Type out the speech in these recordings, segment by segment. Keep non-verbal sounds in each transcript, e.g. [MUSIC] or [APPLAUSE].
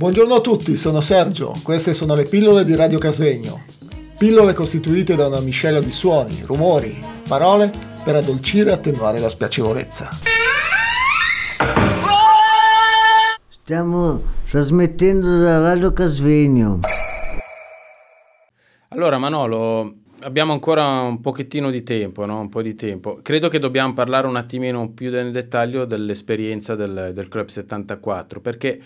Buongiorno a tutti, sono Sergio, queste sono le pillole di Radio Casvegno. Pillole costituite da una miscela di suoni, rumori, parole per addolcire e attenuare la spiacevolezza. Stiamo trasmettendo da Radio Casvegno. Allora Manolo, abbiamo ancora un pochettino di tempo, no? un po' di tempo. Credo che dobbiamo parlare un attimino più nel dettaglio dell'esperienza del, del Club 74, perché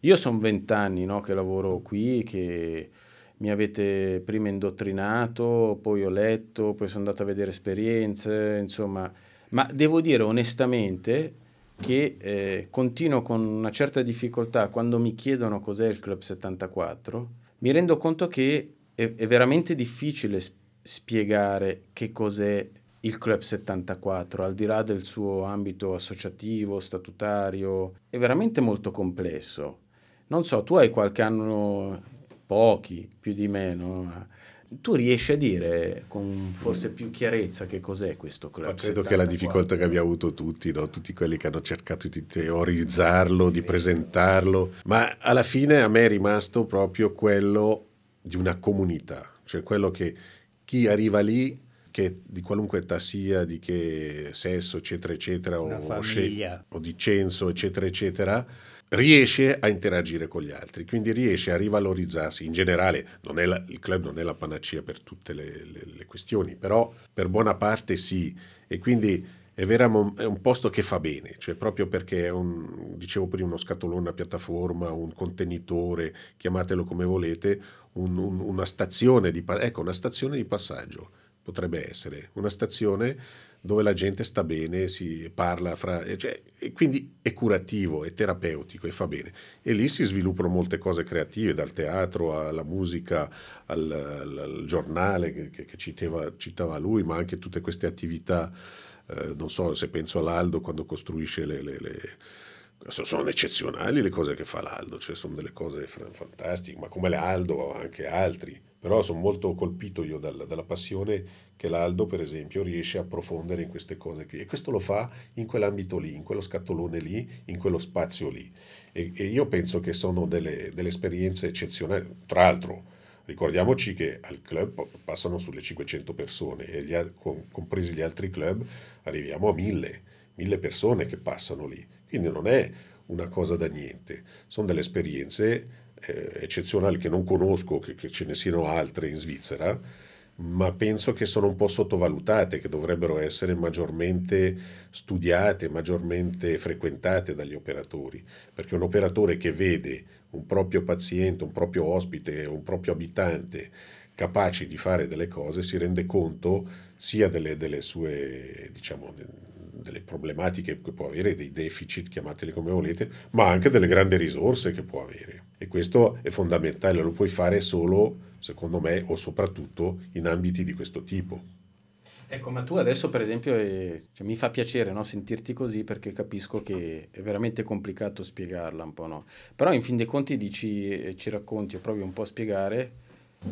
io sono vent'anni no, che lavoro qui, che mi avete prima indottrinato, poi ho letto, poi sono andato a vedere esperienze, insomma, ma devo dire onestamente che eh, continuo con una certa difficoltà quando mi chiedono cos'è il Club 74, mi rendo conto che è, è veramente difficile spiegare che cos'è il Club 74, al di là del suo ambito associativo, statutario, è veramente molto complesso. Non so, tu hai qualche anno, pochi, più di meno, tu riesci a dire con forse più chiarezza che cos'è questo club? Ma credo 74. che la difficoltà che abbiamo avuto tutti, no? tutti quelli che hanno cercato di teorizzarlo, di presentarlo, ma alla fine a me è rimasto proprio quello di una comunità, cioè quello che chi arriva lì che di qualunque età sia, di che sesso, eccetera, eccetera, o, o, di censo, eccetera, eccetera, riesce a interagire con gli altri, quindi riesce a rivalorizzarsi. In generale la, il club non è la panacea per tutte le, le, le, questioni, però per buona parte sì, e quindi è, vera, è un posto che fa bene, cioè proprio perché è un, dicevo prima, uno scatolone, una piattaforma, un contenitore, chiamatelo come volete, un, un, una, stazione di, ecco, una stazione di passaggio potrebbe essere, una stazione dove la gente sta bene, si parla fra... Cioè, quindi è curativo, è terapeutico e fa bene. E lì si sviluppano molte cose creative, dal teatro alla musica, al, al, al giornale che, che citava, citava, lui, ma anche tutte queste attività, eh, non so se penso all'Aldo quando costruisce le, le, le sono eccezionali le cose che fa l'Aldo, cioè sono delle cose fantastiche, ma come l'Aldo anche altri. Però sono molto colpito io dalla, dalla passione che l'Aldo, per esempio, riesce a approfondere in queste cose qui. E questo lo fa in quell'ambito lì, in quello scatolone lì, in quello spazio lì. E, e io penso che sono delle, delle esperienze eccezionali. Tra l'altro, ricordiamoci che al club passano sulle 500 persone e gli, compresi gli altri club arriviamo a 1000, 1000 persone che passano lì. Quindi non è una cosa da niente, sono delle esperienze eh, eccezionali che non conosco, che, che, ce ne siano altre in Svizzera, ma penso che sono un po' sottovalutate, che dovrebbero essere maggiormente studiate, maggiormente frequentate dagli operatori, perché un operatore che vede un proprio paziente, un proprio ospite, un proprio abitante capaci di fare delle cose, si rende conto sia delle, delle sue, diciamo, delle problematiche che può avere, dei deficit, chiamateli come volete, ma anche delle grandi risorse che può avere. E questo è fondamentale, lo puoi fare solo, secondo me, o soprattutto in ambiti di questo tipo. Ecco, ma tu adesso per esempio eh, cioè, mi fa piacere no, sentirti così perché capisco che è veramente complicato spiegarla un po', no? Però in fin dei conti dici, eh, ci racconti o provi un po' a spiegare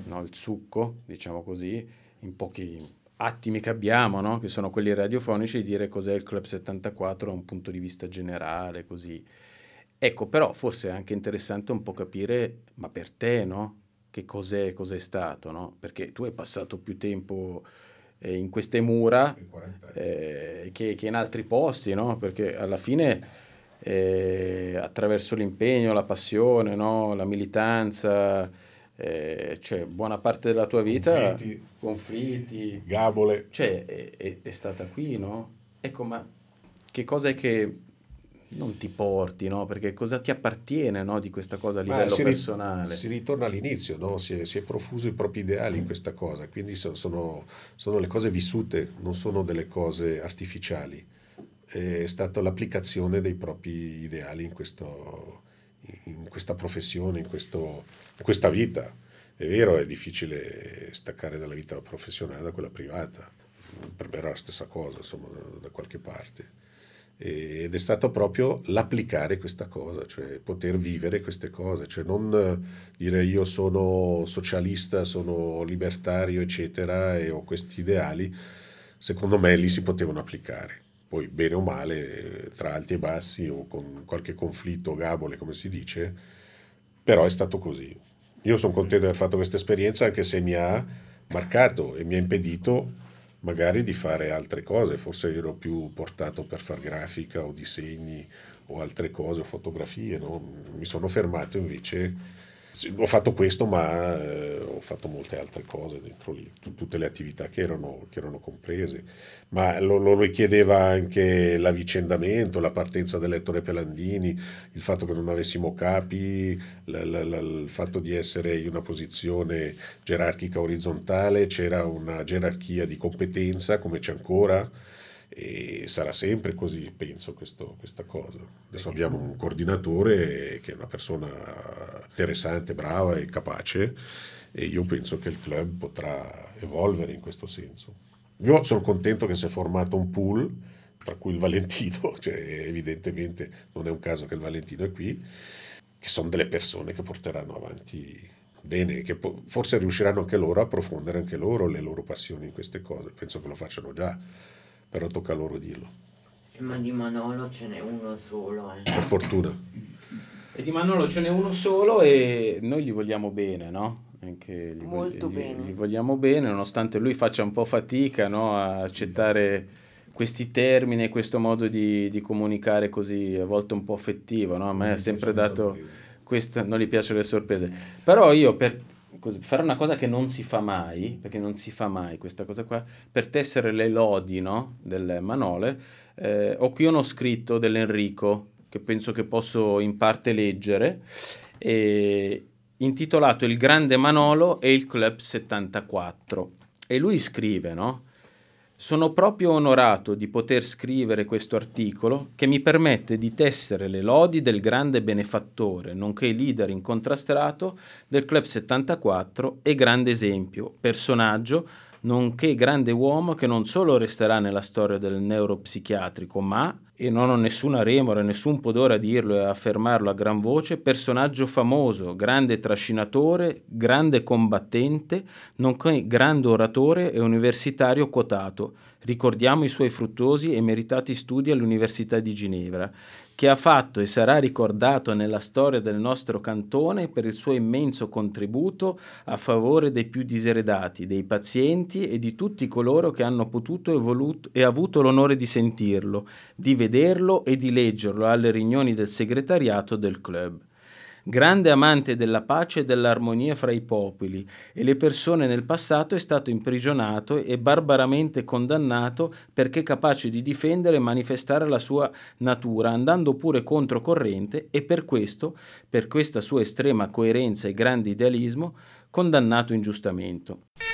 no, il succo, diciamo così, in pochi attimi che abbiamo, no? che sono quelli radiofonici, di dire cos'è il Club 74 da un punto di vista generale, così. Ecco, però forse è anche interessante un po' capire, ma per te, no? Che cos'è, cos'è stato, no? Perché tu hai passato più tempo eh, in queste mura eh, che, che, in altri posti, no? Perché alla fine... Eh, attraverso l'impegno, la passione, no? la militanza, eh, cioè buona parte della tua vita conflitti, conflitti gabole cioè è, è, è, stata qui no? ecco ma che cosa è che non ti porti no? perché cosa ti appartiene no? di questa cosa a livello si personale ri- si ritorna all'inizio no? si, è, si, è, profuso i propri ideali in questa cosa quindi sono, sono le cose vissute non sono delle cose artificiali è stata l'applicazione dei propri ideali in, questo, in questa professione in questo questa vita. È vero, è difficile staccare dalla vita professionale da quella privata, per me era la stessa cosa, insomma, da, da qualche parte. Ed è stato proprio l'applicare questa cosa, cioè poter vivere queste cose, cioè non dire io sono socialista, sono libertario, eccetera, e ho questi ideali, secondo me lì si potevano applicare. Poi bene o male, tra alti e bassi o con qualche conflitto, gabole come si dice, Però è stato così. Io sono contento di aver fatto questa esperienza anche se mi ha marcato e mi ha impedito magari di fare altre cose, forse ero più portato per far grafica o disegni o altre cose, o fotografie, no? mi sono fermato invece ho fatto questo, ma eh, ho fatto molte altre cose dentro lì, tutte le attività che erano, che erano comprese. Ma lo, lo, richiedeva anche l'avvicendamento, la partenza dell'Ettore Pelandini, il fatto che non avessimo capi, l- l- l- il fatto di essere in una posizione gerarchica orizzontale, c'era una gerarchia di competenza come c'è ancora e sarà sempre così, penso, questo, questa cosa. Adesso abbiamo un coordinatore che è una persona interessante, brava e capace e io penso che il club potrà evolvere in questo senso. Io sono contento che si è formato un pool, tra cui il Valentino, [LAUGHS] cioè evidentemente non è un caso che il Valentino è qui, che sono delle persone che porteranno avanti bene, che po- forse riusciranno anche loro a approfondire anche loro le loro passioni in queste cose, penso che lo facciano già però tocca loro dirlo. Ma di Manolo ce n'è uno solo. Eh. Per fortuna. E di Manolo ce n'è uno solo e noi gli vogliamo bene, no? Anche gli Molto gli, bene. Gli vogliamo bene, nonostante lui faccia un po' fatica no? a accettare questi termini, questo modo di, di, comunicare così a volte un po' affettivo, no? A me ha sempre dato questa, non gli piacciono le sorprese. Però io per così, fare una cosa che non si fa mai, perché non si fa mai questa cosa qua, per tessere le lodi no, del Manole, eh, ho qui uno scritto dell'Enrico, che penso che posso in parte leggere, eh, intitolato Il grande Manolo e il Club 74. E lui scrive, no? Sono proprio onorato di poter scrivere questo articolo che mi permette di tessere le lodi del grande benefattore, nonché leader incontrastato del Club 74 e grande esempio, personaggio, nonché grande uomo che non solo resterà nella storia del neuropsichiatrico, ma, e non ho nessuna remora, nessun pudore a dirlo e a affermarlo a gran voce, personaggio famoso, grande trascinatore, grande combattente, nonché grande oratore e universitario quotato. Ricordiamo i suoi fruttuosi e meritati studi all'Università di Ginevra che ha fatto e sarà ricordato nella storia del nostro cantone per il suo immenso contributo a favore dei più diseredati, dei pazienti e di tutti coloro che hanno potuto e, voluto, e avuto l'onore di sentirlo, di vederlo e di leggerlo alle riunioni del segretariato del club grande amante della pace e dell'armonia fra i popoli, e le persone nel passato è stato imprigionato e barbaramente condannato perché capace di difendere e manifestare la sua natura, andando pure controcorrente e per questo, per questa sua estrema coerenza e grande idealismo, condannato ingiustamente.